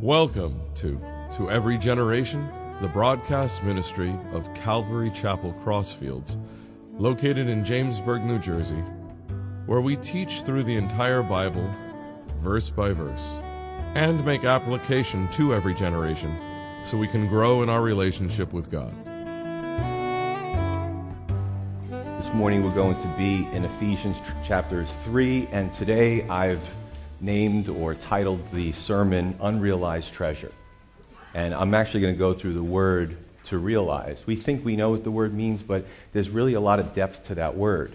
Welcome to To Every Generation, the broadcast ministry of Calvary Chapel Crossfields, located in Jamesburg, New Jersey, where we teach through the entire Bible, verse by verse, and make application to every generation so we can grow in our relationship with God. This morning we're going to be in Ephesians chapters 3, and today I've named or titled the sermon Unrealized Treasure. And I'm actually going to go through the word to realize. We think we know what the word means, but there's really a lot of depth to that word.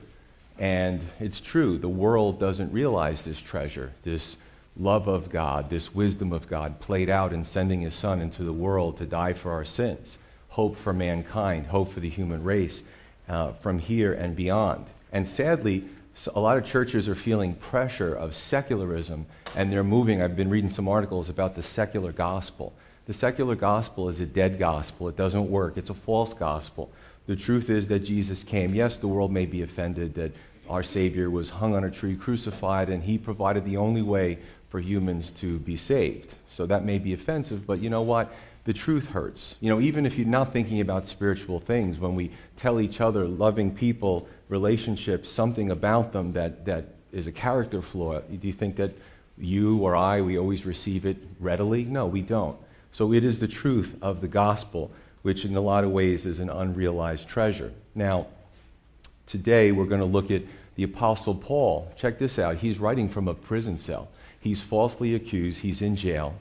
And it's true, the world doesn't realize this treasure, this love of God, this wisdom of God played out in sending his son into the world to die for our sins, hope for mankind, hope for the human race uh, from here and beyond. And sadly, so a lot of churches are feeling pressure of secularism and they're moving. I've been reading some articles about the secular gospel. The secular gospel is a dead gospel, it doesn't work, it's a false gospel. The truth is that Jesus came. Yes, the world may be offended that our Savior was hung on a tree, crucified, and He provided the only way for humans to be saved. So that may be offensive, but you know what? The truth hurts. You know, even if you're not thinking about spiritual things, when we tell each other, loving people, relationships, something about them that, that is a character flaw, do you think that you or I, we always receive it readily? No, we don't. So it is the truth of the gospel, which in a lot of ways is an unrealized treasure. Now, today we're going to look at the Apostle Paul. Check this out. He's writing from a prison cell. He's falsely accused, he's in jail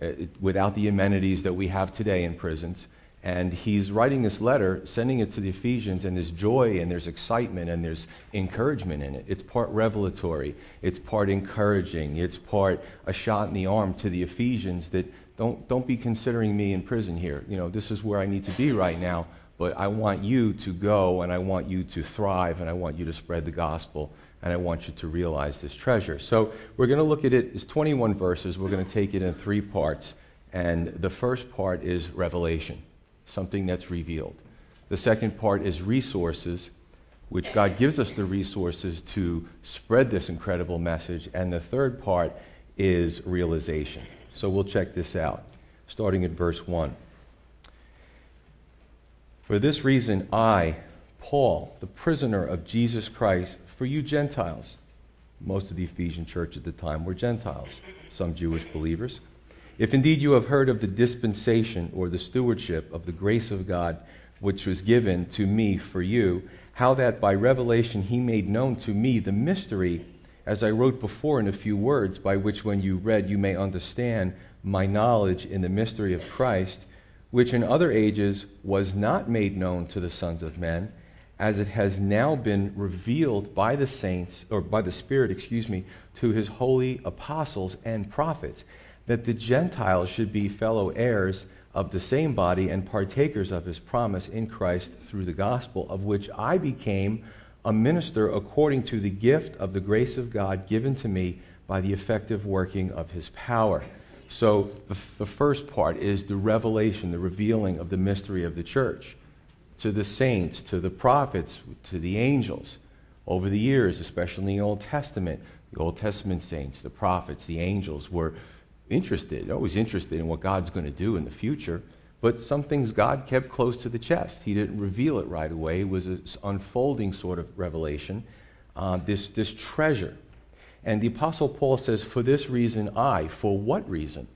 uh, without the amenities that we have today in prisons. And he's writing this letter, sending it to the Ephesians, and there's joy and there's excitement and there's encouragement in it. It's part revelatory, it's part encouraging, it's part a shot in the arm to the Ephesians that don't, don't be considering me in prison here. You know, this is where I need to be right now, but I want you to go and I want you to thrive and I want you to spread the gospel and I want you to realize this treasure. So we're going to look at it. It's 21 verses. We're going to take it in three parts. And the first part is revelation something that's revealed. The second part is resources, which God gives us the resources to spread this incredible message. And the third part is realization. So we'll check this out, starting at verse 1. For this reason, I, Paul, the prisoner of Jesus Christ, for you Gentiles, most of the Ephesian church at the time were Gentiles, some Jewish believers if indeed you have heard of the dispensation or the stewardship of the grace of God which was given to me for you, how that by revelation he made known to me the mystery, as I wrote before in a few words, by which when you read you may understand my knowledge in the mystery of Christ, which in other ages was not made known to the sons of men, as it has now been revealed by the saints, or by the Spirit, excuse me, to his holy apostles and prophets that the Gentiles should be fellow heirs of the same body and partakers of his promise in Christ through the gospel, of which I became a minister according to the gift of the grace of God given to me by the effective working of his power. So, the, the first part is the revelation, the revealing of the mystery of the church to the saints, to the prophets, to the angels. Over the years, especially in the Old Testament, the Old Testament saints, the prophets, the angels were interested, always interested in what God's going to do in the future. But some things God kept close to the chest. He didn't reveal it right away. It was an unfolding sort of revelation, uh, this, this treasure. And the Apostle Paul says, For this reason I. For what reason?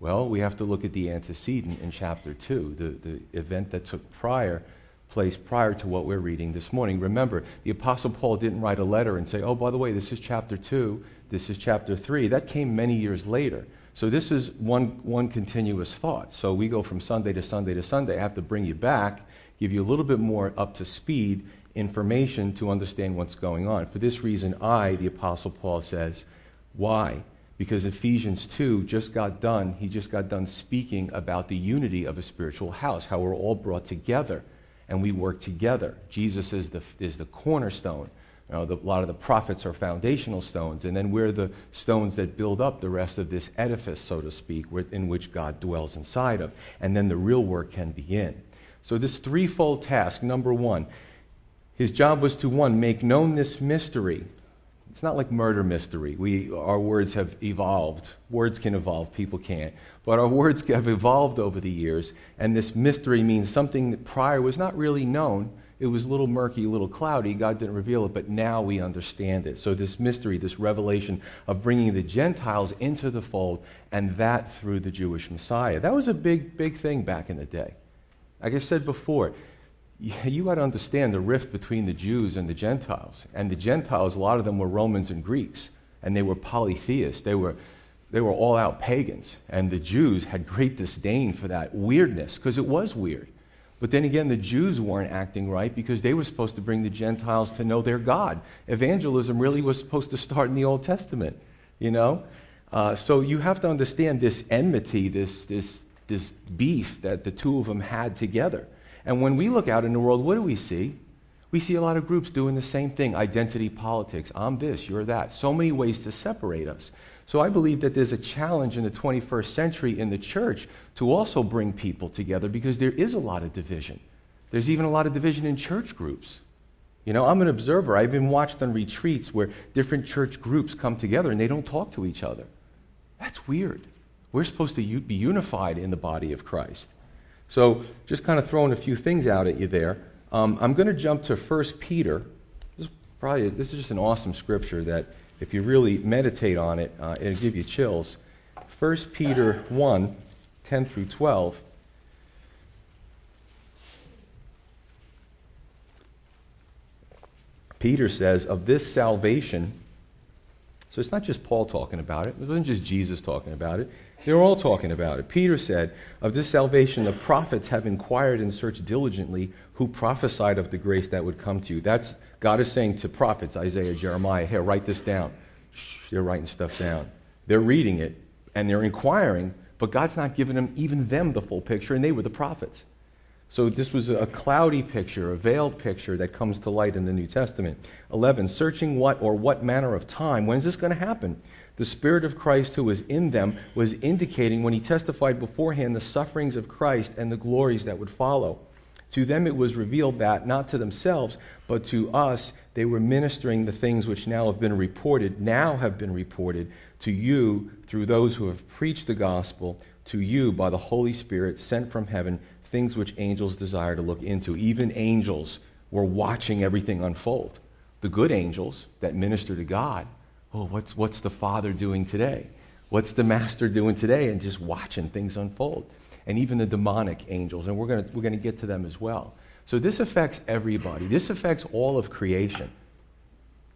Well, we have to look at the antecedent in chapter 2, the, the event that took prior place prior to what we're reading this morning. Remember, the Apostle Paul didn't write a letter and say, oh, by the way, this is chapter 2, this is chapter 3. That came many years later. So this is one, one continuous thought. So we go from Sunday to Sunday to Sunday. I have to bring you back, give you a little bit more up to speed information to understand what's going on. For this reason, I, the Apostle Paul says, why? Because Ephesians 2 just got done, he just got done speaking about the unity of a spiritual house, how we're all brought together and we work together. Jesus is the, is the cornerstone. Know, the, a lot of the prophets are foundational stones, and then we're the stones that build up the rest of this edifice, so to speak, in which God dwells inside of. And then the real work can begin. So, this threefold task number one, his job was to one, make known this mystery. It's not like murder mystery. We, our words have evolved. Words can evolve, people can't. But our words have evolved over the years, and this mystery means something that prior was not really known. It was a little murky, a little cloudy. God didn't reveal it, but now we understand it. So, this mystery, this revelation of bringing the Gentiles into the fold, and that through the Jewish Messiah. That was a big, big thing back in the day. Like I said before, you got to understand the rift between the Jews and the Gentiles. And the Gentiles, a lot of them were Romans and Greeks, and they were polytheists. They were, they were all out pagans. And the Jews had great disdain for that weirdness, because it was weird. But then again, the Jews weren't acting right because they were supposed to bring the Gentiles to know their God. Evangelism really was supposed to start in the Old Testament, you know? Uh, so you have to understand this enmity, this, this, this beef that the two of them had together. And when we look out in the world, what do we see? We see a lot of groups doing the same thing identity politics. I'm this, you're that. So many ways to separate us. So I believe that there's a challenge in the 21st century in the church to also bring people together because there is a lot of division. There's even a lot of division in church groups. You know, I'm an observer. I've even watched on retreats where different church groups come together and they don't talk to each other. That's weird. We're supposed to be unified in the body of Christ. So, just kind of throwing a few things out at you there. Um, I'm going to jump to 1 Peter. This is, probably, this is just an awesome scripture that, if you really meditate on it, uh, it'll give you chills. 1 Peter 1 10 through 12. Peter says, Of this salvation, so it's not just Paul talking about it, it wasn't just Jesus talking about it. They're all talking about it. Peter said, Of this salvation, the prophets have inquired and searched diligently who prophesied of the grace that would come to you. That's God is saying to prophets, Isaiah, Jeremiah, here, write this down. Shh, they're writing stuff down. They're reading it and they're inquiring, but God's not giving them, even them, the full picture, and they were the prophets. So this was a cloudy picture, a veiled picture that comes to light in the New Testament. 11, searching what or what manner of time. When's this going to happen? the Spirit of Christ who was in them was indicating when he testified beforehand the sufferings of Christ and the glories that would follow. To them it was revealed that, not to themselves, but to us, they were ministering the things which now have been reported, now have been reported to you through those who have preached the gospel, to you by the Holy Spirit sent from heaven, things which angels desire to look into. Even angels were watching everything unfold. The good angels that minister to God oh, what's, what's the Father doing today? What's the Master doing today? And just watching things unfold. And even the demonic angels, and we're going we're to get to them as well. So this affects everybody. This affects all of creation.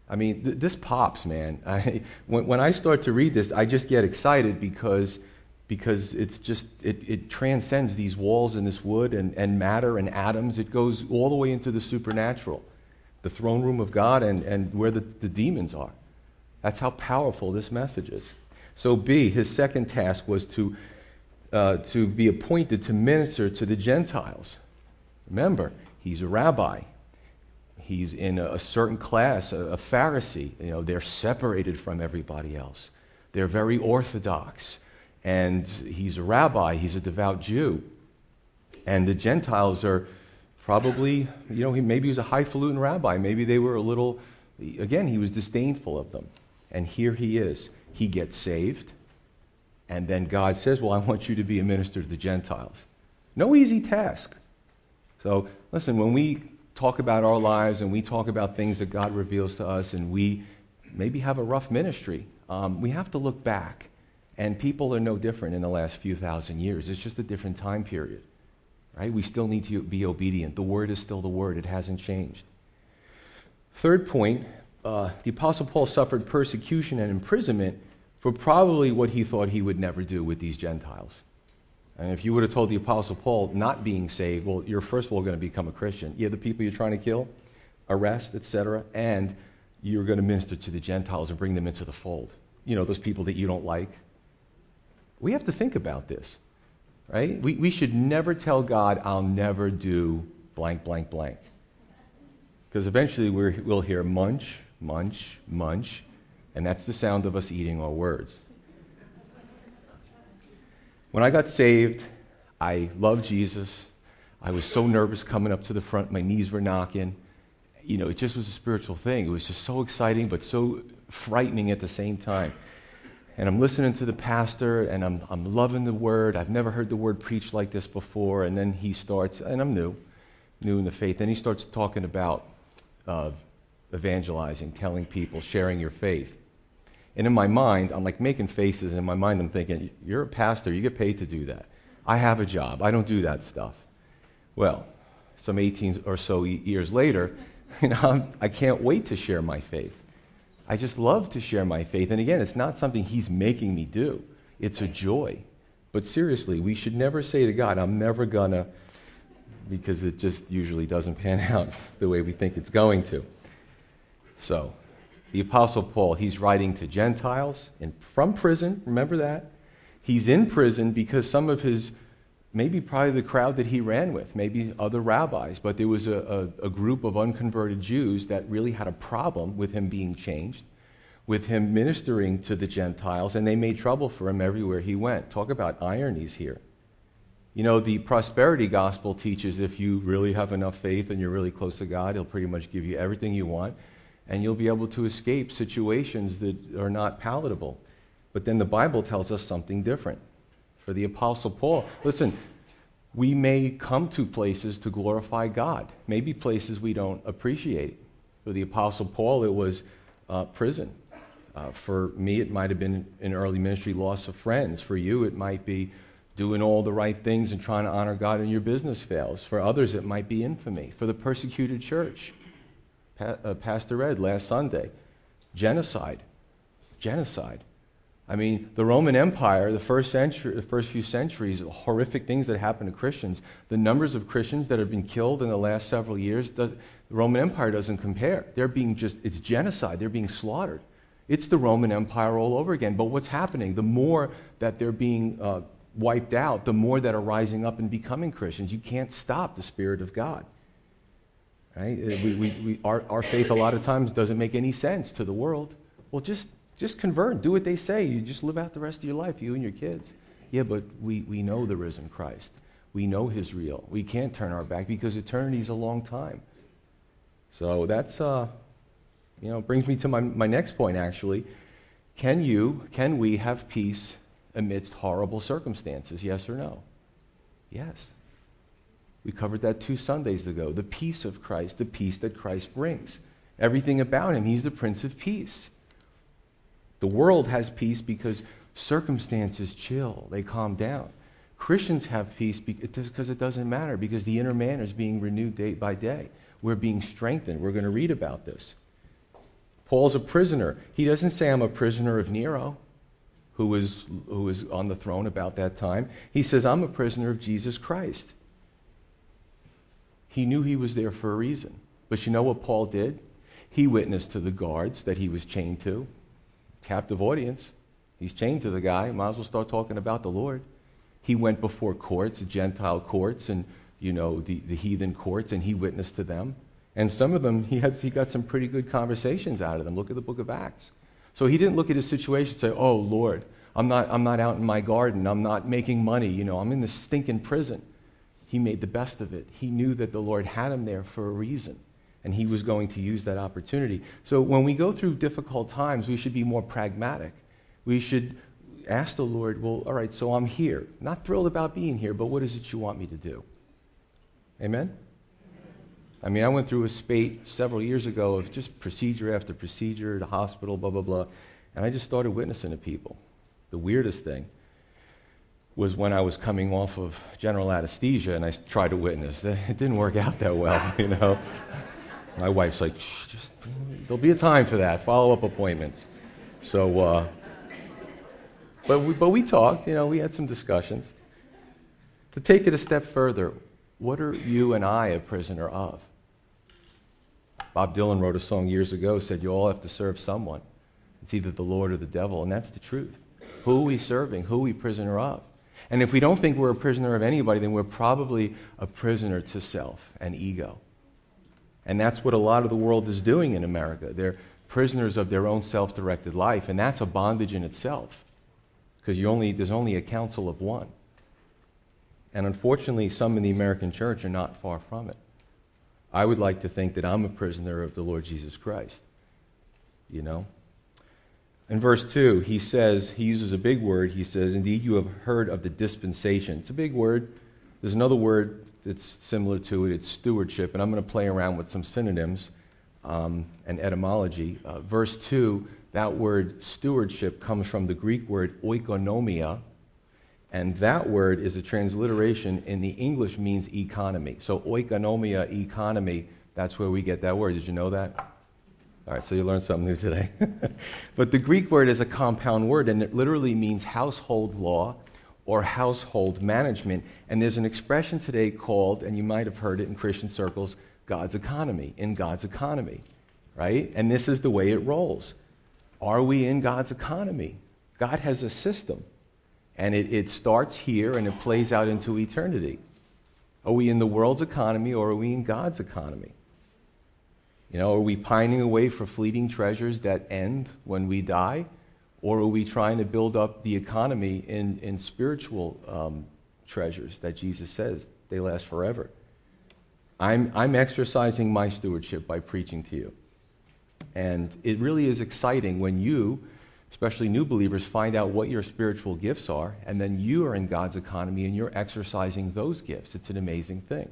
I mean, th- this pops, man. I, when, when I start to read this, I just get excited because, because it's just, it, it transcends these walls and this wood and, and matter and atoms. It goes all the way into the supernatural, the throne room of God and, and where the, the demons are. That's how powerful this message is. So, B, his second task was to, uh, to be appointed to minister to the Gentiles. Remember, he's a rabbi. He's in a, certain class, a, a Pharisee. You know, they're separated from everybody else. They're very orthodox. And he's a rabbi, he's a devout Jew. And the Gentiles are probably, you know, he, maybe he was a highfalutin rabbi. Maybe they were a little, again, he was disdainful of them. And here he is. He gets saved. And then God says, Well, I want you to be a minister to the Gentiles. No easy task. So, listen, when we talk about our lives and we talk about things that God reveals to us and we maybe have a rough ministry, um, we have to look back. And people are no different in the last few thousand years. It's just a different time period. Right? We still need to be obedient. The word is still the word, it hasn't changed. Third point uh, the Apostle Paul suffered persecution and imprisonment for probably what he thought he would never do with these Gentiles. And if you would have told the Apostle Paul, not being saved, well, you're first of all going to become a Christian. Yeah, the people you're trying to kill, arrest, etc., and you're going to minister to the Gentiles and bring them into the fold. You know, those people that you don't like. We have to think about this, right? We, we should never tell God, I'll never do blank, blank, blank. Because eventually we will hear munch, munch, munch, and that's the sound of us eating our words. When I got saved, I loved Jesus. I was so nervous coming up to the front, my knees were knocking. You know, it just was a spiritual thing. It was just so exciting, but so frightening at the same time. And I'm listening to the pastor and I'm, I'm loving the word. I've never heard the word preached like this before. And then he starts, and I'm new, new in the faith, and he starts talking about uh, evangelizing, telling people, sharing your faith. And in my mind, I'm like making faces. And in my mind, I'm thinking, you're a pastor, you get paid to do that. I have a job, I don't do that stuff. Well, some 18 or so years later, you know, I can't wait to share my faith. I just love to share my faith. And again, it's not something He's making me do, it's a joy. But seriously, we should never say to God, I'm never going to, because it just usually doesn't pan out the way we think it's going to. So, the Apostle Paul, he's writing to Gentiles and from prison. Remember that? He's in prison because some of his maybe probably the crowd that he ran with, maybe other rabbis, but there was a, a, a, group of unconverted Jews that really had a problem with him being changed, with him ministering to the Gentiles, and they made trouble for him everywhere he went. Talk about ironies here. You know, the prosperity gospel teaches if you really have enough faith and you're really close to God, He'll pretty much give you everything you want, and you'll be able to escape situations that are not palatable. But then the Bible tells us something different for the Apostle Paul. Listen, we may come to places to glorify God, maybe places we don't appreciate. For the Apostle Paul, it was uh, prison. Uh, for me, it might have been in early ministry loss of friends. For you, it might be doing all the right things and trying to honor God and your business fails. For others, it might be infamy. For the persecuted church, uh, Pastor Ed last Sunday, genocide. Genocide. I mean, the Roman Empire, the first, century, the first few centuries, horrific things that happened to Christians. The numbers of Christians that have been killed in the last several years, the, the Roman Empire doesn't compare. They're being just, it's genocide. They're being slaughtered. It's the Roman Empire all over again. But what's happening? The more that they're being uh, wiped out, the more that are rising up and becoming Christians. You can't stop the Spirit of God. Right? Uh, we, we, we, our, our faith, a lot of times, doesn't make any sense to the world. Well, just just convert, do what they say. You just live out the rest of your life, you and your kids. Yeah, but we, we know the risen Christ. We know he's real. We can't turn our back because eternity is a long time. So that's, uh, you know, brings me to my, my next point, actually. Can you, can we have peace amidst horrible circumstances? Yes or no? Yes. We covered that two Sundays ago. The peace of Christ, the peace that Christ brings. Everything about him. He's the Prince of Peace. The world has peace because circumstances chill, they calm down. Christians have peace because it doesn't matter, because the inner man is being renewed day by day. We're being strengthened. We're going to read about this. Paul's a prisoner. He doesn't say, I'm a prisoner of Nero, who was, who was on the throne about that time. He says, I'm a prisoner of Jesus Christ. He knew he was there for a reason. But you know what Paul did? He witnessed to the guards that he was chained to captive audience. He's chained to the guy. Might as well start talking about the Lord. He went before courts, Gentile courts, and you know the, the heathen courts, and he witnessed to them. And some of them, he, had, he got some pretty good conversations out of them. Look at the book of Acts. So he didn't look at his situation and say, "Oh Lord, I'm not, I'm not out in my garden. I'm not making money. You know, I'm in this stinking prison." He made the best of it. He knew that the Lord had him there for a reason and he was going to use that opportunity. So when we go through difficult times, we should be more pragmatic. We should ask the Lord, well, all right, so I'm here. Not thrilled about being here, but what is it you want me to do? Amen? I mean, I went through a spate several years ago of just procedure after procedure, the hospital, blah, blah, blah, and I just started witnessing to people. The weirdest thing was when I was coming off of general anesthesia and I tried to witness. It didn't work out that well, you know. My wife's like, just, there'll be a time for that, follow up appointments. So, uh, but, we, but we talked, you know, we had some discussions. To take it a step further, what are you and I a prisoner of? Bob Dylan wrote a song years ago, said, You all have to serve someone. It's either the Lord or the devil, and that's the truth. Who are we serving? Who are we prisoner of? And if we don't think we're a prisoner of anybody, then we're probably a prisoner to self and ego. And that's what a lot of the world is doing in America. They're prisoners of their own self directed life, and that's a bondage in itself because there's only a council of one. And unfortunately, some in the American church are not far from it. I would like to think that I'm a prisoner of the Lord Jesus Christ. You know? In verse 2, he says, he uses a big word. He says, Indeed, you have heard of the dispensation. It's a big word. There's another word that's similar to it. It's stewardship. And I'm going to play around with some synonyms um, and etymology. Uh, verse 2, that word stewardship comes from the Greek word oikonomia. And that word is a transliteration in the English means economy. So oikonomia, economy, that's where we get that word. Did you know that? All right, so you learned something new today. but the Greek word is a compound word, and it literally means household law or household management. And there's an expression today called, and you might have heard it in Christian circles, God's economy, in God's economy, right? And this is the way it rolls. Are we in God's economy? God has a system, and it, it starts here and it plays out into eternity. Are we in the world's economy or are we in God's economy? You know, are we pining away for fleeting treasures that end when we die? Or are we trying to build up the economy in, in spiritual um, treasures that Jesus says they last forever? I'm, I'm exercising my stewardship by preaching to you. And it really is exciting when you, especially new believers, find out what your spiritual gifts are, and then you are in God's economy and you're exercising those gifts. It's an amazing thing.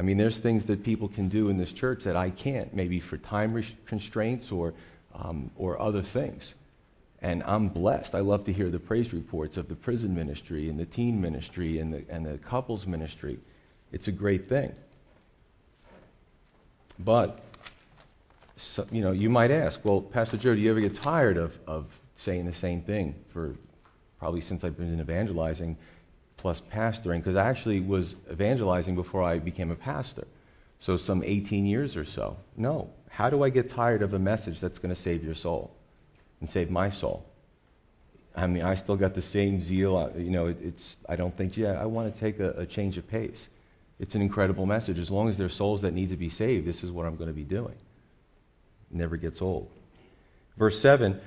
I mean, there's things that people can do in this church that I can't, maybe for time constraints or, um, or other things. And I'm blessed. I love to hear the praise reports of the prison ministry and the teen ministry and the, and the couples ministry. It's a great thing. But, so, you know, you might ask, well, Pastor Joe, do you ever get tired of, of saying the same thing for probably since I've been evangelizing? Plus pastoring because I actually was evangelizing before I became a pastor. So, some 18 years or so. No. How do I get tired of a message that's going to save your soul and save my soul? I mean, I still got the same zeal. Uh, you know, it's, I don't think, yeah, I want to take a, a change of pace. It's an incredible message. As long as there's souls that need to be saved, this is what I'm going to be doing. It never gets old. Verse 7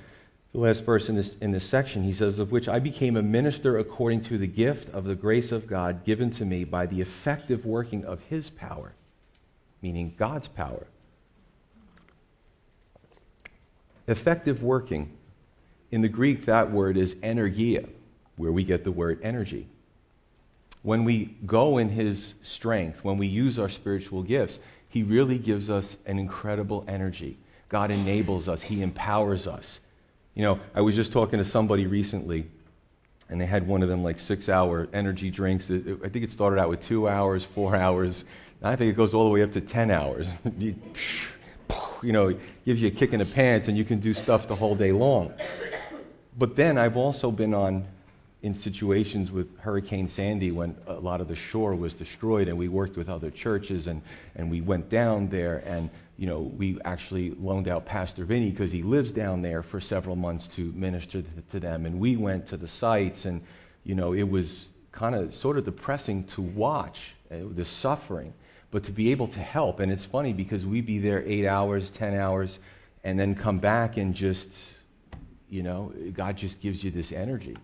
the last verse in this, in this section, he says, Of which I became a minister according to the gift of the grace of God given to me by the effective working of his power, meaning God's power. Effective working. In the Greek, that word is energia, where we get the word energy. When we go in his strength, when we use our spiritual gifts, he really gives us an incredible energy. God enables us, he empowers us. You know, I was just talking to somebody recently, and they had one of them like six hour energy drinks. It, it, I think it started out with two hours, four hours. I think it goes all the way up to 10 hours. you, you know, gives you a kick in the pants, and you can do stuff the whole day long. But then I've also been on in situations with Hurricane Sandy when a lot of the shore was destroyed, and we worked with other churches, and, and we went down there, and you know, we actually loaned out Pastor Vinny because he lives down there for several months to minister to them. And we went to the sites, and, you know, it was kind of sort of depressing to watch uh, the suffering, but to be able to help. And it's funny because we'd be there eight hours, 10 hours, and then come back and just, you know, God just gives you this energy.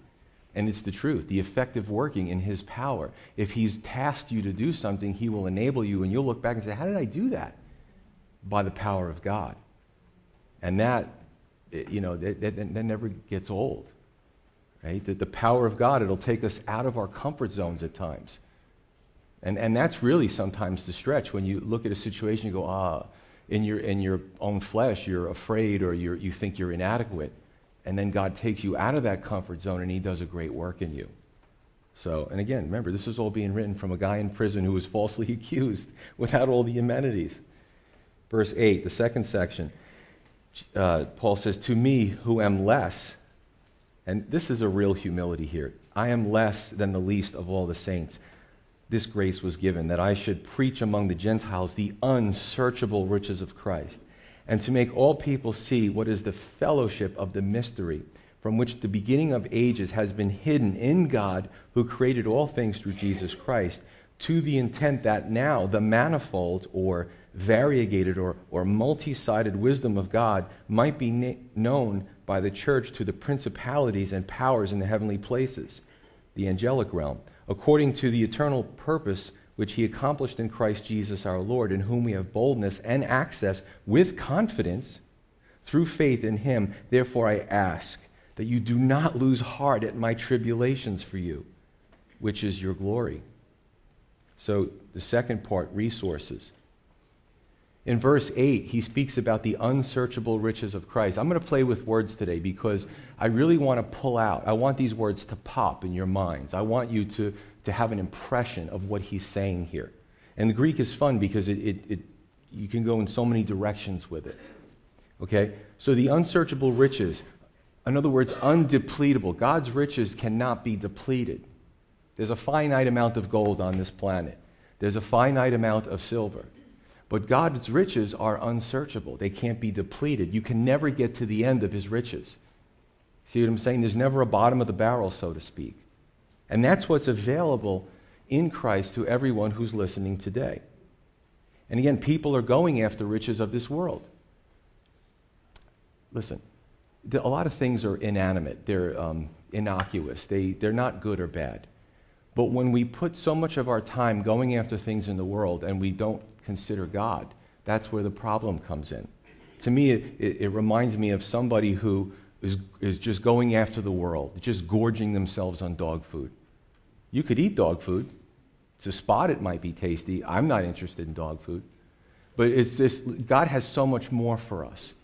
And it's the truth, the effective working in His power. If He's tasked you to do something, He will enable you, and you'll look back and say, How did I do that? By the power of God. And that, you know, that, that, that never gets old. Right? The, the power of God, it'll take us out of our comfort zones at times. And, and that's really sometimes the stretch when you look at a situation, you go, ah, in your, in your own flesh, you're afraid or you're, you think you're inadequate. And then God takes you out of that comfort zone and He does a great work in you. So, and again, remember, this is all being written from a guy in prison who was falsely accused without all the amenities. Verse 8, the second section, uh, Paul says, To me who am less, and this is a real humility here. I am less than the least of all the saints. This grace was given that I should preach among the Gentiles the unsearchable riches of Christ, and to make all people see what is the fellowship of the mystery, from which the beginning of ages has been hidden in God who created all things through Jesus Christ, to the intent that now the manifold or variegated or, or multi sided wisdom of God might be na- known by the church to the principalities and powers in the heavenly places, the angelic realm, according to the eternal purpose which he accomplished in Christ Jesus our Lord, in whom we have boldness and access with confidence through faith in him. Therefore, I ask that you do not lose heart at my tribulations for you, which is your glory. So, the second part resources. In verse 8, he speaks about the unsearchable riches of Christ. I'm going to play with words today because I really want to pull out. I want these words to pop in your minds. I want you to, to have an impression of what he's saying here. And the Greek is fun because it, it, it, you can go in so many directions with it. Okay? So the unsearchable riches, in other words, undepletable. God's riches cannot be depleted. There's a finite amount of gold on this planet, there's a finite amount of silver. But God's riches are unsearchable. They can't be depleted. You can never get to the end of his riches. See what I'm saying? There's never a bottom of the barrel, so to speak. And that's what's available in Christ to everyone who's listening today. And again, people are going after riches of this world. Listen, a lot of things are inanimate, they're um, innocuous, they, they're not good or bad. But when we put so much of our time going after things in the world and we don't consider God. That's where the problem comes in. To me, it, it, it reminds me of somebody who is, is just going after the world, just gorging themselves on dog food. You could eat dog food. To spot it might be tasty. I'm not interested in dog food. But it's just, God has so much more for us,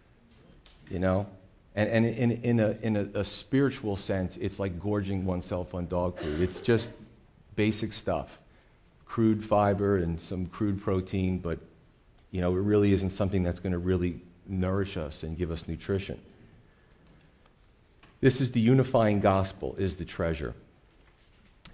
you know? And, and in, in, a, in a, a spiritual sense, it's like gorging oneself on dog food. It's just basic stuff crude fiber and some crude protein, but you know, it really isn't something that's going to really nourish us and give us nutrition. This is the unifying gospel, is the treasure.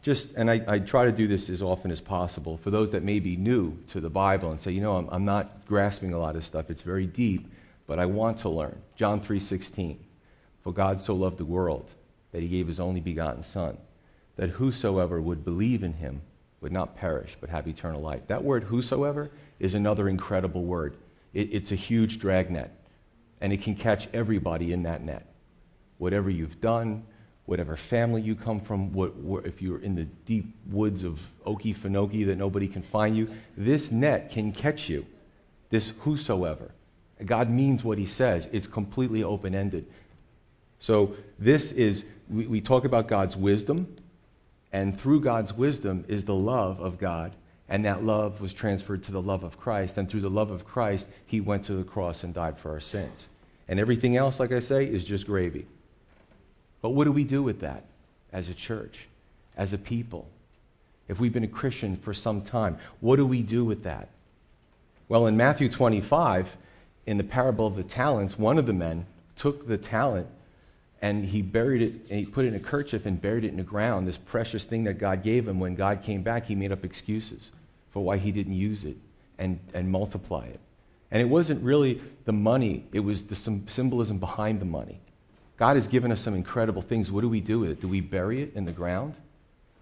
Just, and I, I, try to do this as often as possible for those that may be new to the Bible and say, you know, I'm, I'm not grasping a lot of stuff. It's very deep, but I want to learn. John 3.16, For God so loved the world that he gave his only begotten Son, that whosoever would believe in him would not perish, but have eternal life. That word, whosoever, is another incredible word. It, it's a huge dragnet, and it can catch everybody in that net. Whatever you've done, whatever family you come from, what, what, if you're in the deep woods of Okefenokee that nobody can find you, this net can catch you. This whosoever. God means what he says, it's completely open ended. So, this is, we, we talk about God's wisdom, and through God's wisdom is the love of God. And that love was transferred to the love of Christ. And through the love of Christ, he went to the cross and died for our sins. And everything else, like I say, is just gravy. But what do we do with that as a church, as a people? If we've been a Christian for some time, what do we do with that? Well, in Matthew 25, in the parable of the talents, one of the men took the talent and he buried it and he put it in a kerchief and buried it in the ground this precious thing that god gave him. When god came back he made up excuses for why he didn't use it and, and multiply it. And it wasn't really the money. It was the symbolism behind the money. God has given us some incredible things. What do we do with it? Do we bury it in the ground?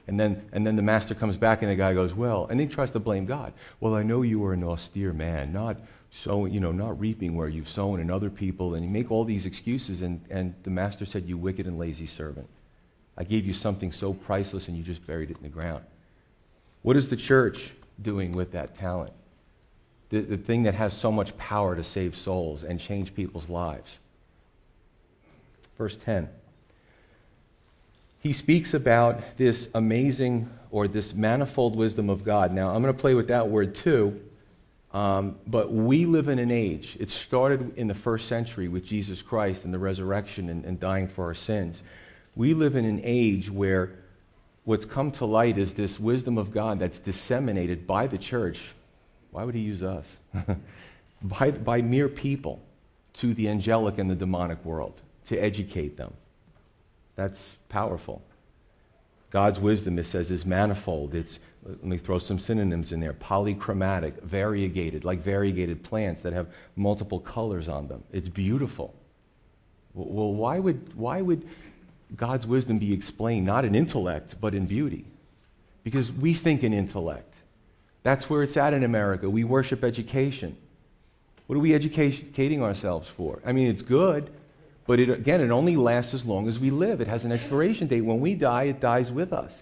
And then, and then the master comes back and the guy goes well and he tries to blame god. Well i know you are an austere man not sowing, you know, not reaping where you've sown in other people, and you make all these excuses, and, and the master said, You wicked and lazy servant. I gave you something so priceless, and you just buried it in the ground. What is the church doing with that talent? The, the thing that has so much power to save souls and change people's lives. Verse 10. He speaks about this amazing or this manifold wisdom of God. Now, I'm going to play with that word too um, but we live in an age, it started in the first century with Jesus Christ and the resurrection and, and dying for our sins. We live in an age where what's come to light is this wisdom of God that's disseminated by the church. Why would he use us? by, by mere people to the angelic and the demonic world to educate them. That's powerful. God's wisdom, it says, is manifold. It's, let me throw some synonyms in there polychromatic, variegated, like variegated plants that have multiple colors on them. It's beautiful. Well, why would, why would God's wisdom be explained not in intellect, but in beauty? Because we think in intellect. That's where it's at in America. We worship education. What are we educating ourselves for? I mean, it's good, but it, again, it only lasts as long as we live. It has an expiration date. When we die, it dies with us.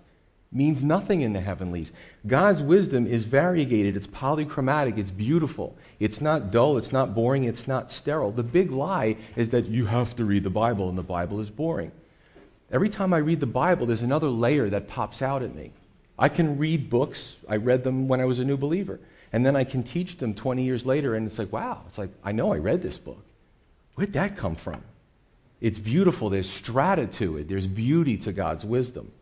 Means nothing in the heavenlies. God's wisdom is variegated, it's polychromatic, it's beautiful. It's not dull, it's not boring, it's not sterile. The big lie is that you have to read the Bible and the Bible is boring. Every time I read the Bible, there's another layer that pops out at me. I can read books, I read them when I was a new believer, and then I can teach them 20 years later, and it's like, wow, it's like, I know I read this book. Where'd that come from? It's beautiful. There's strata to it, there's beauty to God's wisdom.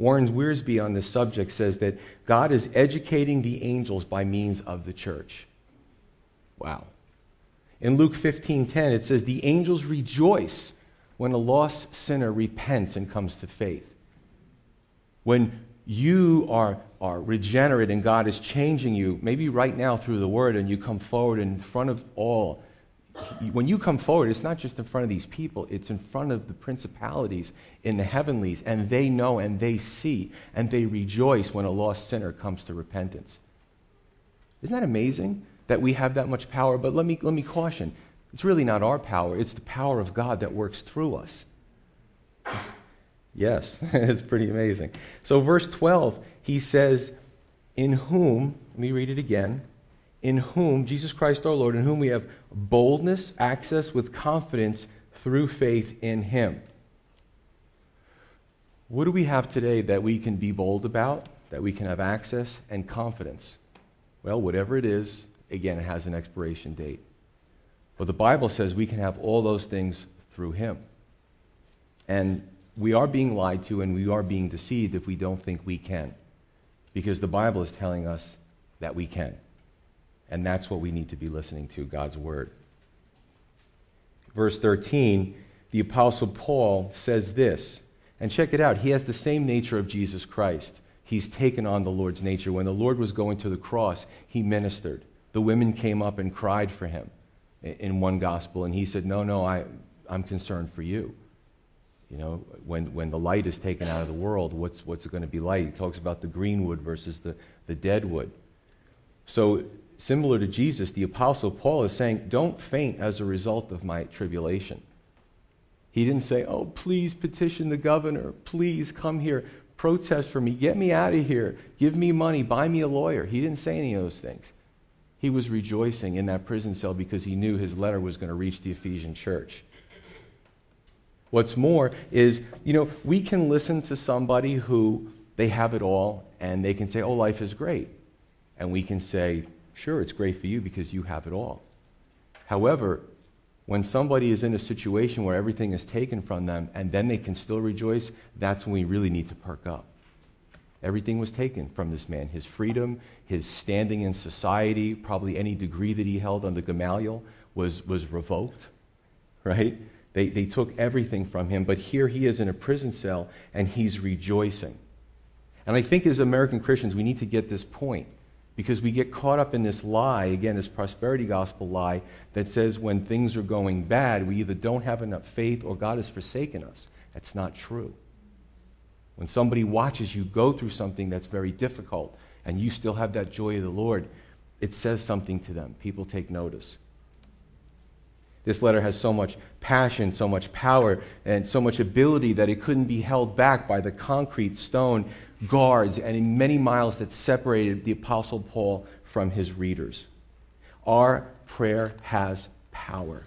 Warren Wiersbe on this subject says that God is educating the angels by means of the church. Wow. In Luke 15:10 it says the angels rejoice when a lost sinner repents and comes to faith. When you are, are regenerate and God is changing you, maybe right now through the word, and you come forward in front of all when you come forward, it's not just in front of these people, it's in front of the principalities in the heavenlies, and they know and they see and they rejoice when a lost sinner comes to repentance. Isn't that amazing that we have that much power? But let me, let me caution it's really not our power, it's the power of God that works through us. yes, it's pretty amazing. So, verse 12, he says, In whom, let me read it again in whom, Jesus Christ our Lord, in whom we have boldness, access with confidence through faith in Him. What do we have today that we can be bold about, that we can have access and confidence? Well, whatever it is, again, it has an expiration date. But the Bible says we can have all those things through Him. And we are being lied to and we are being deceived if we don't think we can. Because the Bible is telling us that we can. And that's what we need to be listening to God's Word. Verse 13, the Apostle Paul says this, and check it out. He has the same nature of Jesus Christ. He's taken on the Lord's nature. When the Lord was going to the cross, he ministered. The women came up and cried for him in one gospel, and he said, No, no, I, I'm concerned for you. You know, when, when the light is taken out of the world, what's, what's it going to be like? He talks about the green wood versus the, the dead wood. So similar to Jesus, the Apostle Paul is saying, Don't faint as a result of my tribulation. He didn't say, Oh, please petition the governor. Please come here. Protest for me. Get me out of here. Give me money. Buy me a lawyer. He didn't say any of those things. He was rejoicing in that prison cell because he knew his letter was going to reach the Ephesian church. What's more is, you know, we can listen to somebody who they have it all and they can say, Oh, life is great. And we can say, Sure, it's great for you because you have it all. However, when somebody is in a situation where everything is taken from them and then they can still rejoice, that's when we really need to perk up. Everything was taken from this man his freedom, his standing in society, probably any degree that he held under Gamaliel was, was revoked, right? They, they took everything from him, but here he is in a prison cell and he's rejoicing. And I think as American Christians, we need to get this point because we get caught up in this lie, again, this prosperity gospel lie that says when things are going bad, we either don't have enough faith or God has forsaken us. That's not true. When somebody watches you go through something that's very difficult and you still have that joy of the Lord, it says something to them. People take notice. This letter has so much passion, so much power, and so much ability that it couldn't be held back by the concrete stone guards and in many miles that separated the Apostle Paul from his readers. Our prayer has power.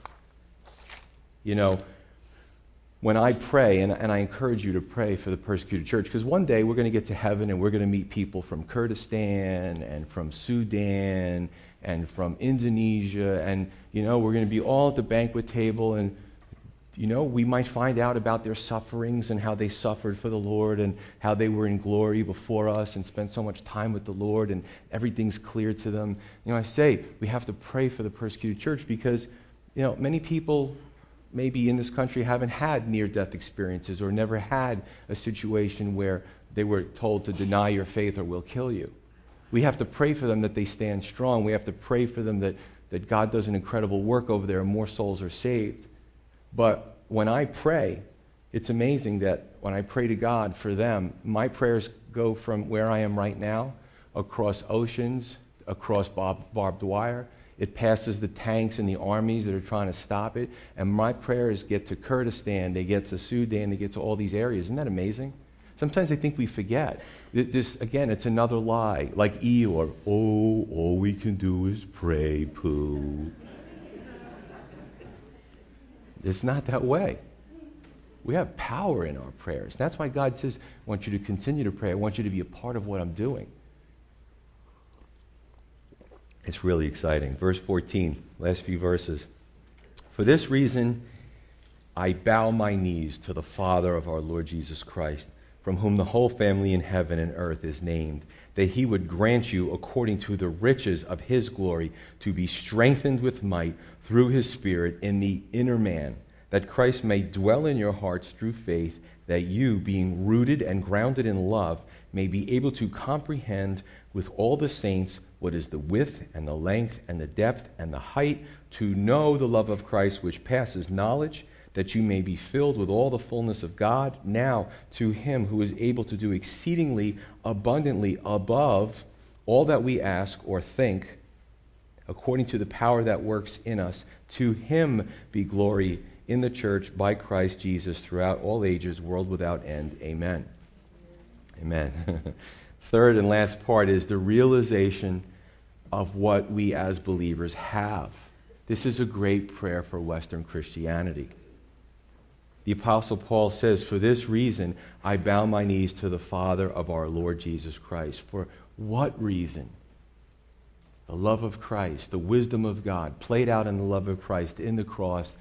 You know, when I pray, and, and I encourage you to pray for the persecuted church, because one day we're going to get to heaven and we're going to meet people from Kurdistan and from Sudan and from Indonesia, and, you know, we're going to be all at the banquet table and you know, we might find out about their sufferings and how they suffered for the Lord and how they were in glory before us and spent so much time with the Lord and everything's clear to them. You know, I say we have to pray for the persecuted church because, you know, many people maybe in this country haven't had near death experiences or never had a situation where they were told to deny your faith or we'll kill you. We have to pray for them that they stand strong. We have to pray for them that, that God does an incredible work over there and more souls are saved. But when I pray, it's amazing that when I pray to God for them, my prayers go from where I am right now across oceans, across barbed wire. It passes the tanks and the armies that are trying to stop it. And my prayers get to Kurdistan, they get to Sudan, they get to all these areas. Isn't that amazing? Sometimes I think we forget. This, again, it's another lie, like Eeyore. Oh, all we can do is pray, poo. It's not that way. We have power in our prayers. That's why God says, I want you to continue to pray. I want you to be a part of what I'm doing. It's really exciting. Verse 14, last few verses. For this reason, I bow my knees to the Father of our Lord Jesus Christ, from whom the whole family in heaven and earth is named, that he would grant you, according to the riches of his glory, to be strengthened with might through his Spirit in the inner man that Christ may dwell in your hearts through faith, that you, being rooted and grounded in love, may be able to comprehend with all the saints what is the width and the length and the depth and the height, to know the love of Christ which passes knowledge, that you may be filled with all the fullness of God. Now, to him who is able to do exceedingly abundantly above all that we ask or think, according to the power that works in us, to him be glory in the church by Christ Jesus throughout all ages, world without end. Amen. Amen. Third and last part is the realization of what we as believers have. This is a great prayer for Western Christianity. The Apostle Paul says, For this reason, I bow my knees to the Father of our Lord Jesus Christ. For what reason? The love of Christ, the wisdom of God, played out in the love of Christ in the cross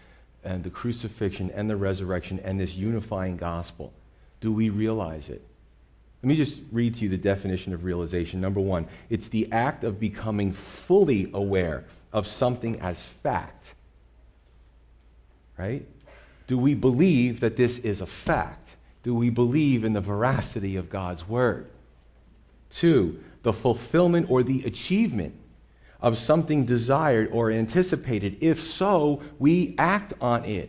and the crucifixion and the resurrection and this unifying gospel. Do we realize it? Let me just read to you the definition of realization. Number one, it's the act of becoming fully aware of something as fact. Right? Do we believe that this is a fact? Do we believe in the veracity of God's word? Two, the fulfillment or the achievement of something desired or anticipated? If so, we act on it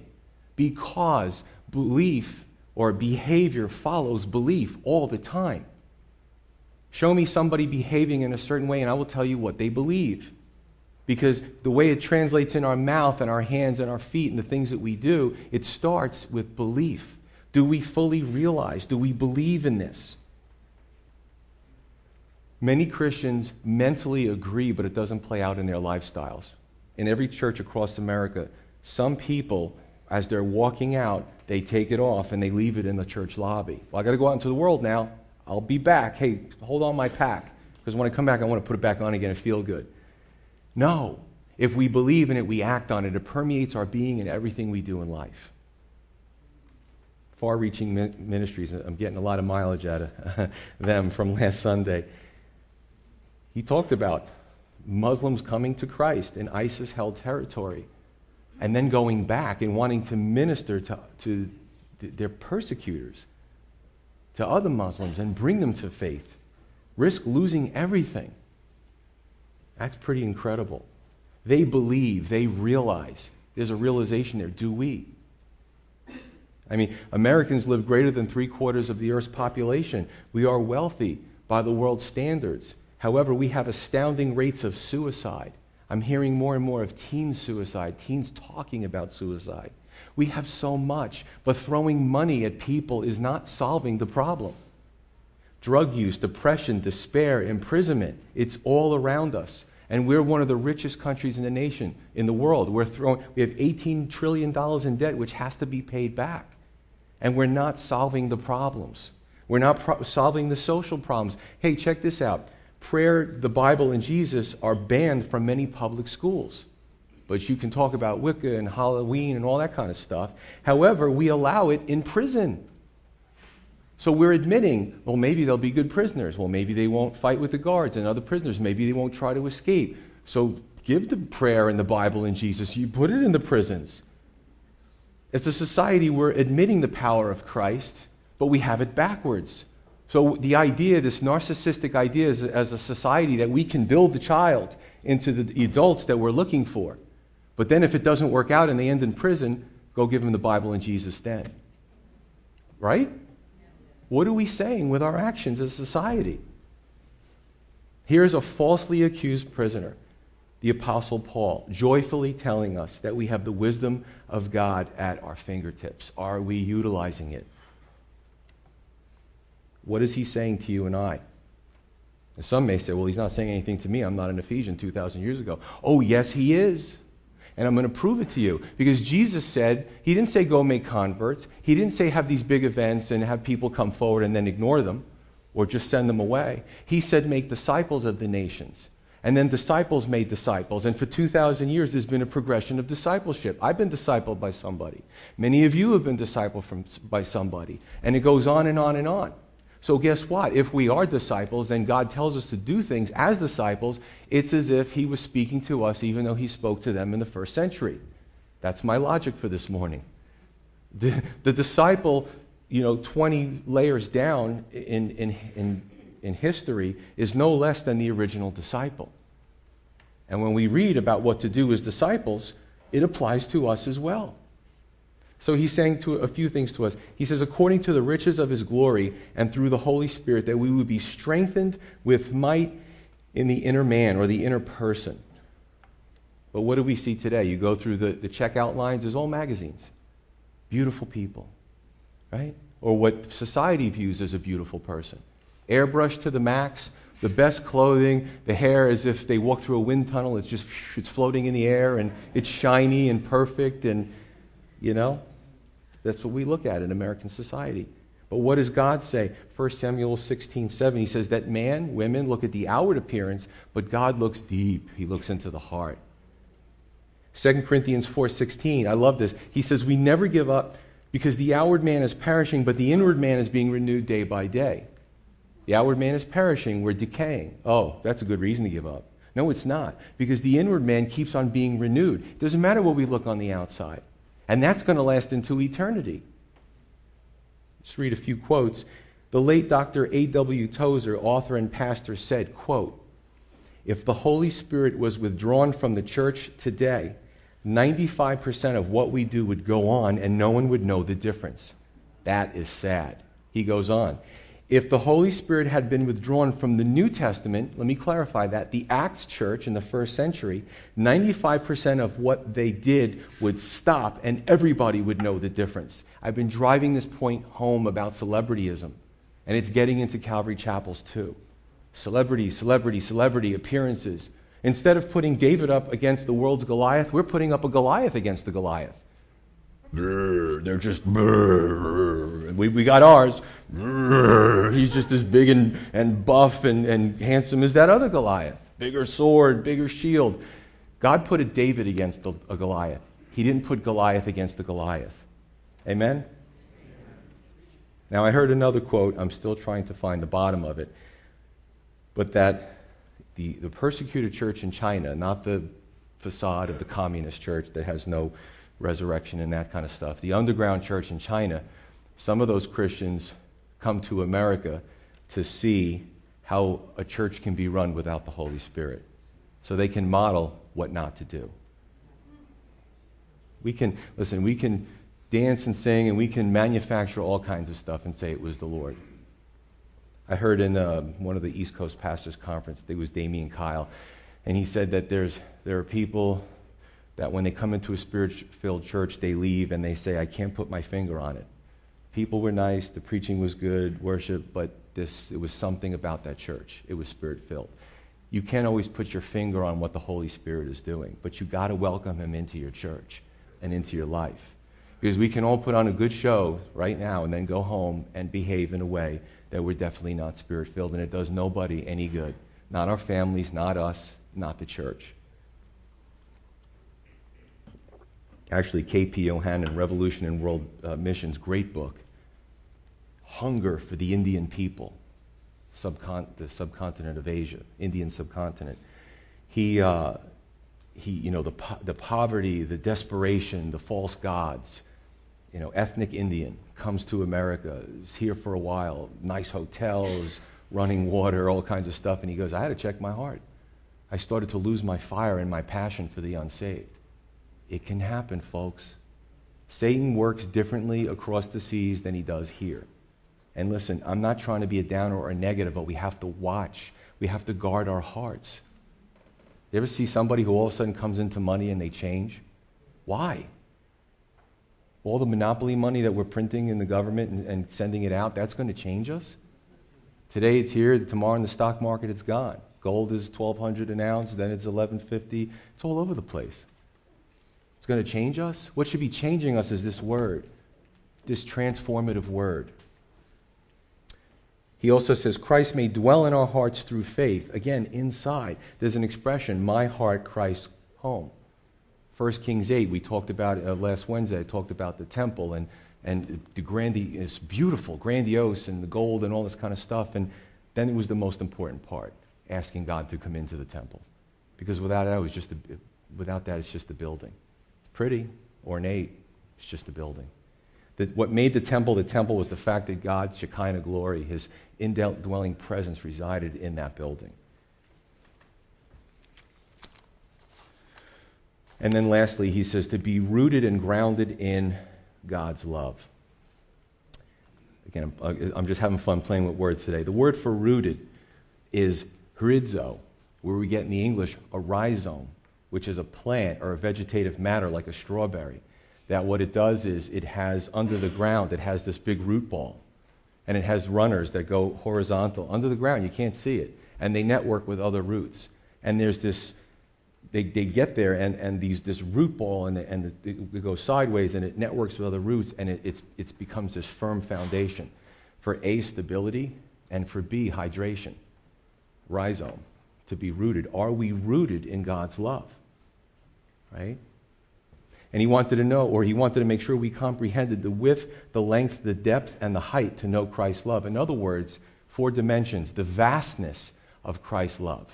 because belief or behavior follows belief all the time. Show me somebody behaving in a certain way, and I will tell you what they believe. Because the way it translates in our mouth and our hands and our feet and the things that we do, it starts with belief. Do we fully realize? Do we believe in this? Many Christians mentally agree, but it doesn't play out in their lifestyles. In every church across America, some people, as they're walking out, they take it off and they leave it in the church lobby. Well, I got to go out into the world now. I'll be back. Hey, hold on my pack. Because when I come back, I want to put it back on again and feel good. No. If we believe in it, we act on it. It permeates our being and everything we do in life. Far reaching ministries, I'm getting a lot of mileage out of them from last Sunday. He talked about Muslims coming to Christ in ISIS held territory and then going back and wanting to minister to, to their persecutors, to other Muslims, and bring them to faith, risk losing everything. That's pretty incredible. They believe, they realize. There's a realization there. Do we? I mean, Americans live greater than three quarters of the earth's population. We are wealthy by the world's standards. However, we have astounding rates of suicide. I'm hearing more and more of teen suicide, teens talking about suicide. We have so much, but throwing money at people is not solving the problem. Drug use, depression, despair, imprisonment, it's all around us. And we're one of the richest countries in the nation, in the world. We're throwing, we have $18 trillion in debt, which has to be paid back. And we're not solving the problems. We're not pro- solving the social problems. Hey, check this out prayer, the Bible, and Jesus are banned from many public schools. But you can talk about Wicca and Halloween and all that kind of stuff. However, we allow it in prison. So we're admitting, well, maybe they'll be good prisoners. Well, maybe they won't fight with the guards and other prisoners. Maybe they won't try to escape. So give the prayer and the Bible and Jesus. You put it in the prisons. As a society, we're admitting the power of Christ, but we have it backwards. So, the idea, this narcissistic idea is, as a society that we can build the child into the adults that we're looking for. But then, if it doesn't work out and they end in prison, go give them the Bible and Jesus then. Right? What are we saying with our actions as a society? Here's a falsely accused prisoner, the Apostle Paul, joyfully telling us that we have the wisdom of God at our fingertips. Are we utilizing it? What is he saying to you and I? And some may say, well, he's not saying anything to me. I'm not an Ephesian 2,000 years ago. Oh, yes, he is. And I'm going to prove it to you. Because Jesus said, He didn't say go make converts. He didn't say have these big events and have people come forward and then ignore them or just send them away. He said make disciples of the nations. And then disciples made disciples. And for 2,000 years, there's been a progression of discipleship. I've been discipled by somebody. Many of you have been discipled from, by somebody. And it goes on and on and on. So, guess what? If we are disciples, then God tells us to do things as disciples. It's as if He was speaking to us, even though He spoke to them in the first century. That's my logic for this morning. The, the disciple, you know, 20 layers down in, in, in, in history, is no less than the original disciple. And when we read about what to do as disciples, it applies to us as well. So he's saying to a few things to us. He says, according to the riches of his glory and through the Holy Spirit, that we would be strengthened with might in the inner man or the inner person. But what do we see today? You go through the, the checkout lines, there's all magazines. Beautiful people, right? Or what society views as a beautiful person. Airbrushed to the max, the best clothing, the hair as if they walk through a wind tunnel, it's just it's floating in the air and it's shiny and perfect and you know that's what we look at in American society. But what does God say? 1 Samuel 16, 7, he says that man, women look at the outward appearance, but God looks deep. He looks into the heart. 2 Corinthians 4:16, I love this. He says we never give up because the outward man is perishing, but the inward man is being renewed day by day. The outward man is perishing, we're decaying. Oh, that's a good reason to give up. No, it's not, because the inward man keeps on being renewed. It doesn't matter what we look on the outside. And that's going to last into eternity. Let's read a few quotes. The late Dr. A.W. Tozer, author and pastor, said, quote, If the Holy Spirit was withdrawn from the church today, 95% of what we do would go on and no one would know the difference. That is sad. He goes on. If the Holy Spirit had been withdrawn from the New Testament, let me clarify that, the Acts church in the first century, 95% of what they did would stop and everybody would know the difference. I've been driving this point home about celebrityism, and it's getting into Calvary chapels too. Celebrity, celebrity, celebrity, appearances. Instead of putting David up against the world's Goliath, we're putting up a Goliath against the Goliath. They're just, we, we got ours. He's just as big and, and buff and, and handsome as that other Goliath. Bigger sword, bigger shield. God put a David against a Goliath. He didn't put Goliath against the Goliath. Amen? Now, I heard another quote. I'm still trying to find the bottom of it. But that the, the persecuted church in China, not the facade of the communist church that has no resurrection and that kind of stuff. The underground church in China, some of those Christians come to America to see how a church can be run without the Holy Spirit. So they can model what not to do. We can, listen, we can dance and sing and we can manufacture all kinds of stuff and say it was the Lord. I heard in uh, one of the East Coast Pastors Conference, I think it was Damian Kyle, and he said that there's, there are people that when they come into a spirit filled church, they leave and they say, I can't put my finger on it. People were nice, the preaching was good, worship, but this, it was something about that church. It was spirit filled. You can't always put your finger on what the Holy Spirit is doing, but you got to welcome him into your church and into your life. Because we can all put on a good show right now and then go home and behave in a way that we're definitely not spirit filled, and it does nobody any good. Not our families, not us, not the church. actually K.P. Yohannan, Revolution in World uh, Missions, great book. Hunger for the Indian people, the subcontinent of Asia, Indian subcontinent. He, uh, he you know, the, po- the poverty, the desperation, the false gods. You know, ethnic Indian comes to America, is here for a while, nice hotels, running water, all kinds of stuff. And he goes, I had to check my heart. I started to lose my fire and my passion for the unsaved. It can happen, folks. Satan works differently across the seas than he does here. And listen, I'm not trying to be a downer or a negative, but we have to watch. We have to guard our hearts. You ever see somebody who all of a sudden comes into money and they change? Why? All the monopoly money that we're printing in the government and, and sending it out, that's going to change us? Today it's here, tomorrow in the stock market it's gone. Gold is 1200 an ounce, then it's 1150. It's all over the place. It's going to change us. What should be changing us is this word, this transformative word. He also says, Christ may dwell in our hearts through faith. Again, inside. There's an expression, my heart, Christ's home. 1 Kings 8, we talked about uh, last Wednesday, I talked about the temple and, and the grandi- it's beautiful, grandiose, and the gold and all this kind of stuff. And then it was the most important part, asking God to come into the temple. Because without that, it was just a, without that, it's just a building. Pretty, ornate, it's just a building. That what made the temple the temple was the fact that God's Shekinah glory, his indwelling presence, resided in that building. And then lastly, he says to be rooted and grounded in God's love. Again, I'm uh, just having fun playing with words today. The word for rooted is hridzo, where we get in the English a rhizome, which is a plant or a vegetative matter like a strawberry that what it does is it has under the ground, it has this big root ball. And it has runners that go horizontal under the ground. You can't see it. And they network with other roots. And there's this, they, they get there, and, and these, this root ball, and, the, and the, it goes sideways, and it networks with other roots, and it it's, it's becomes this firm foundation for A, stability, and for B, hydration. Rhizome, to be rooted. Are we rooted in God's love? Right? And he wanted to know, or he wanted to make sure we comprehended the width, the length, the depth, and the height to know Christ's love. In other words, four dimensions, the vastness of Christ's love.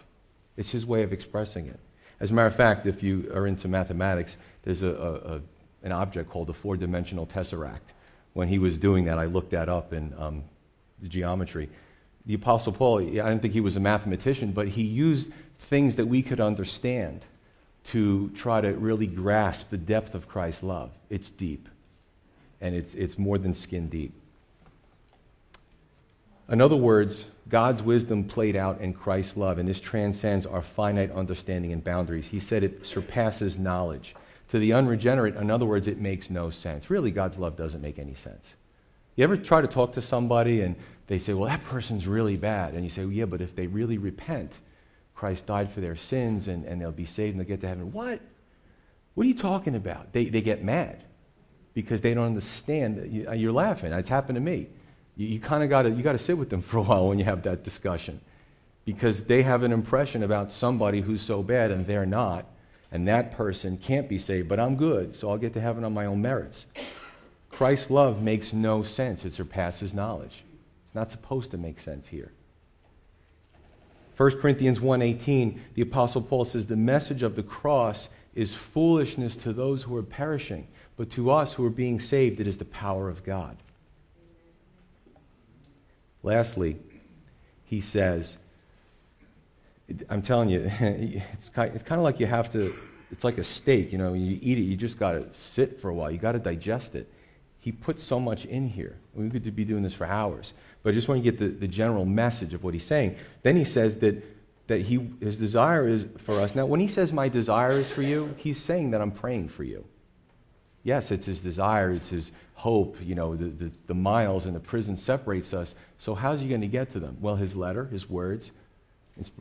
It's his way of expressing it. As a matter of fact, if you are into mathematics, there's a, a, a an object called the four dimensional tesseract. When he was doing that, I looked that up in um, the geometry. The Apostle Paul, I didn't think he was a mathematician, but he used things that we could understand to try to really grasp the depth of Christ's love. It's deep, and it's, it's more than skin deep. In other words, God's wisdom played out in Christ's love, and this transcends our finite understanding and boundaries. He said it surpasses knowledge. To the unregenerate, in other words, it makes no sense. Really, God's love doesn't make any sense. You ever try to talk to somebody and they say, well, that person's really bad? And you say, well, yeah, but if they really repent, Christ died for their sins and, and they'll be saved and they'll get to heaven. What? What are you talking about? They, they get mad because they don't understand. You, uh, you're laughing. It's happened to me. You, you kind of got to you got to sit with them for a while when you have that discussion because they have an impression about somebody who's so bad and they're not, and that person can't be saved, but I'm good, so I'll get to heaven on my own merits. Christ's love makes no sense. It surpasses knowledge. It's not supposed to make sense here. 1 Corinthians 1:18, the apostle Paul says the message of the cross is foolishness to those who are perishing, but to us who are being saved it is the power of God. Lastly, he says, I'm telling you, it's kind, of like you have to, it's like a steak, you know, you eat it, you just got to sit for a while, you got to digest it. He puts so much in here. We could be doing this for hours. But I just want to get the, the general message of what he's saying. Then he says that, that he, his desire is for us. Now, when he says, My desire is for you, he's saying that I'm praying for you. Yes, it's his desire, it's his hope. You know, the, the, the miles and the prison separates us. So, how's he going to get to them? Well, his letter, his words,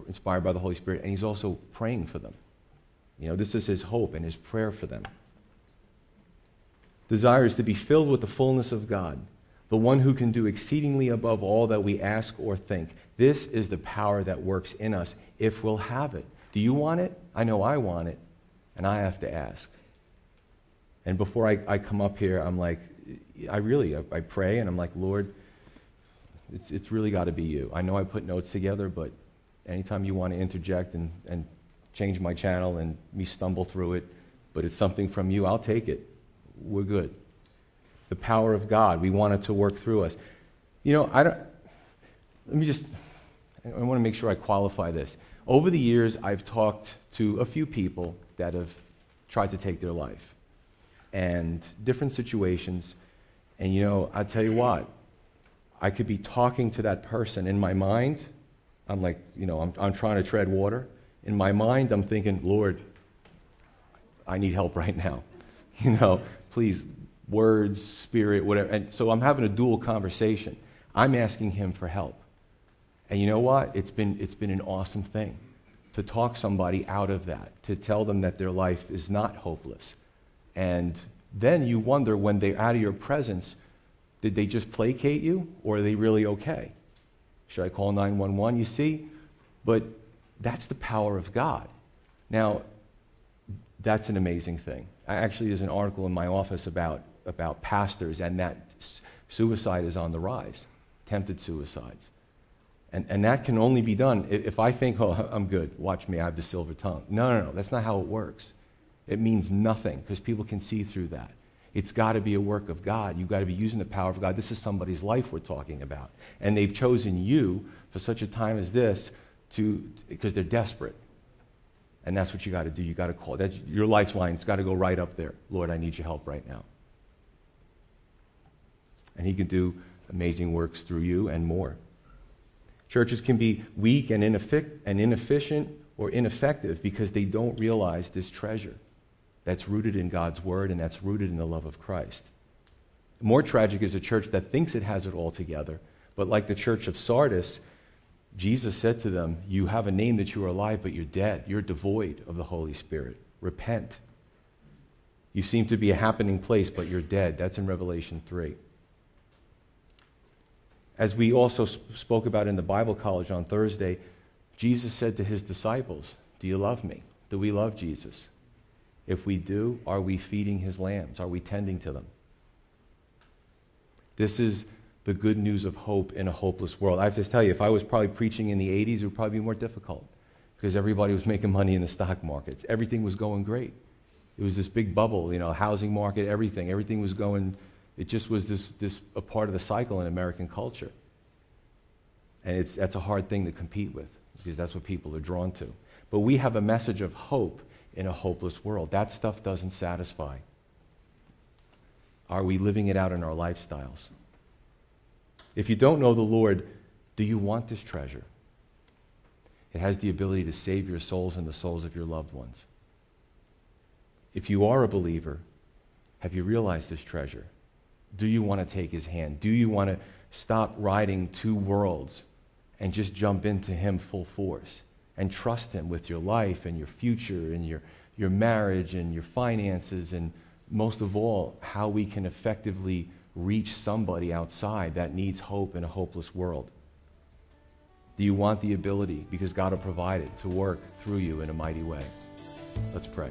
inspired by the Holy Spirit, and he's also praying for them. You know, this is his hope and his prayer for them. Desire is to be filled with the fullness of God the one who can do exceedingly above all that we ask or think. This is the power that works in us if we'll have it. Do you want it? I know I want it, and I have to ask. And before I, I come up here, I'm like, I really, I, I pray, and I'm like, Lord, it's, it's really got to be you. I know I put notes together, but anytime you want to interject and, and change my channel and me stumble through it, but it's something from you, I'll take it. We're good the power of God. We want it to work through us. You know, I don't, let me just, I want to make sure I qualify this. Over the years, I've talked to a few people that have tried to take their life and different situations. And, you know, I tell you what, I could be talking to that person in my mind. I'm like, you know, I'm, I'm trying to tread water. In my mind, I'm thinking, Lord, I need help right now. You know, please words, spirit, whatever. And so I'm having a dual conversation. I'm asking him for help. And you know what? It's been, it's been an awesome thing to talk somebody out of that, to tell them that their life is not hopeless. And then you wonder when they're out of your presence, did they just placate you or are they really okay? Should I call 911? You see? But that's the power of God. Now, that's an amazing thing. I actually, there's an article in my office about, about pastors and that suicide is on the rise, attempted suicides. And, and that can only be done if I think, oh, I'm good, watch me, I have the silver tongue. No, no, no, that's not how it works. It means nothing because people can see through that. It's got to be a work of God. You've got to be using the power of God. This is somebody's life we're talking about. And they've chosen you for such a time as this to, because they're desperate. And that's what you got to do. You got to call. That's your lifeline's got to go right up there. Lord, I need your help right now. And He can do amazing works through you and more. Churches can be weak and, ineffic- and inefficient or ineffective because they don't realize this treasure that's rooted in God's Word and that's rooted in the love of Christ. More tragic is a church that thinks it has it all together, but like the church of Sardis, Jesus said to them, You have a name that you are alive, but you're dead. You're devoid of the Holy Spirit. Repent. You seem to be a happening place, but you're dead. That's in Revelation 3. As we also spoke about in the Bible college on Thursday, Jesus said to his disciples, Do you love me? Do we love Jesus? If we do, are we feeding his lambs? Are we tending to them? This is the good news of hope in a hopeless world. I have to tell you, if I was probably preaching in the 80s, it would probably be more difficult because everybody was making money in the stock markets. Everything was going great. It was this big bubble, you know, housing market, everything. Everything was going it just was this, this a part of the cycle in American culture. And it's, that's a hard thing to compete with because that's what people are drawn to. But we have a message of hope in a hopeless world. That stuff doesn't satisfy. Are we living it out in our lifestyles? If you don't know the Lord, do you want this treasure? It has the ability to save your souls and the souls of your loved ones. If you are a believer, have you realized this treasure? Do you want to take his hand? Do you want to stop riding two worlds and just jump into him full force and trust him with your life and your future and your, your marriage and your finances and most of all, how we can effectively reach somebody outside that needs hope in a hopeless world? Do you want the ability, because God will provide it, to work through you in a mighty way? Let's pray.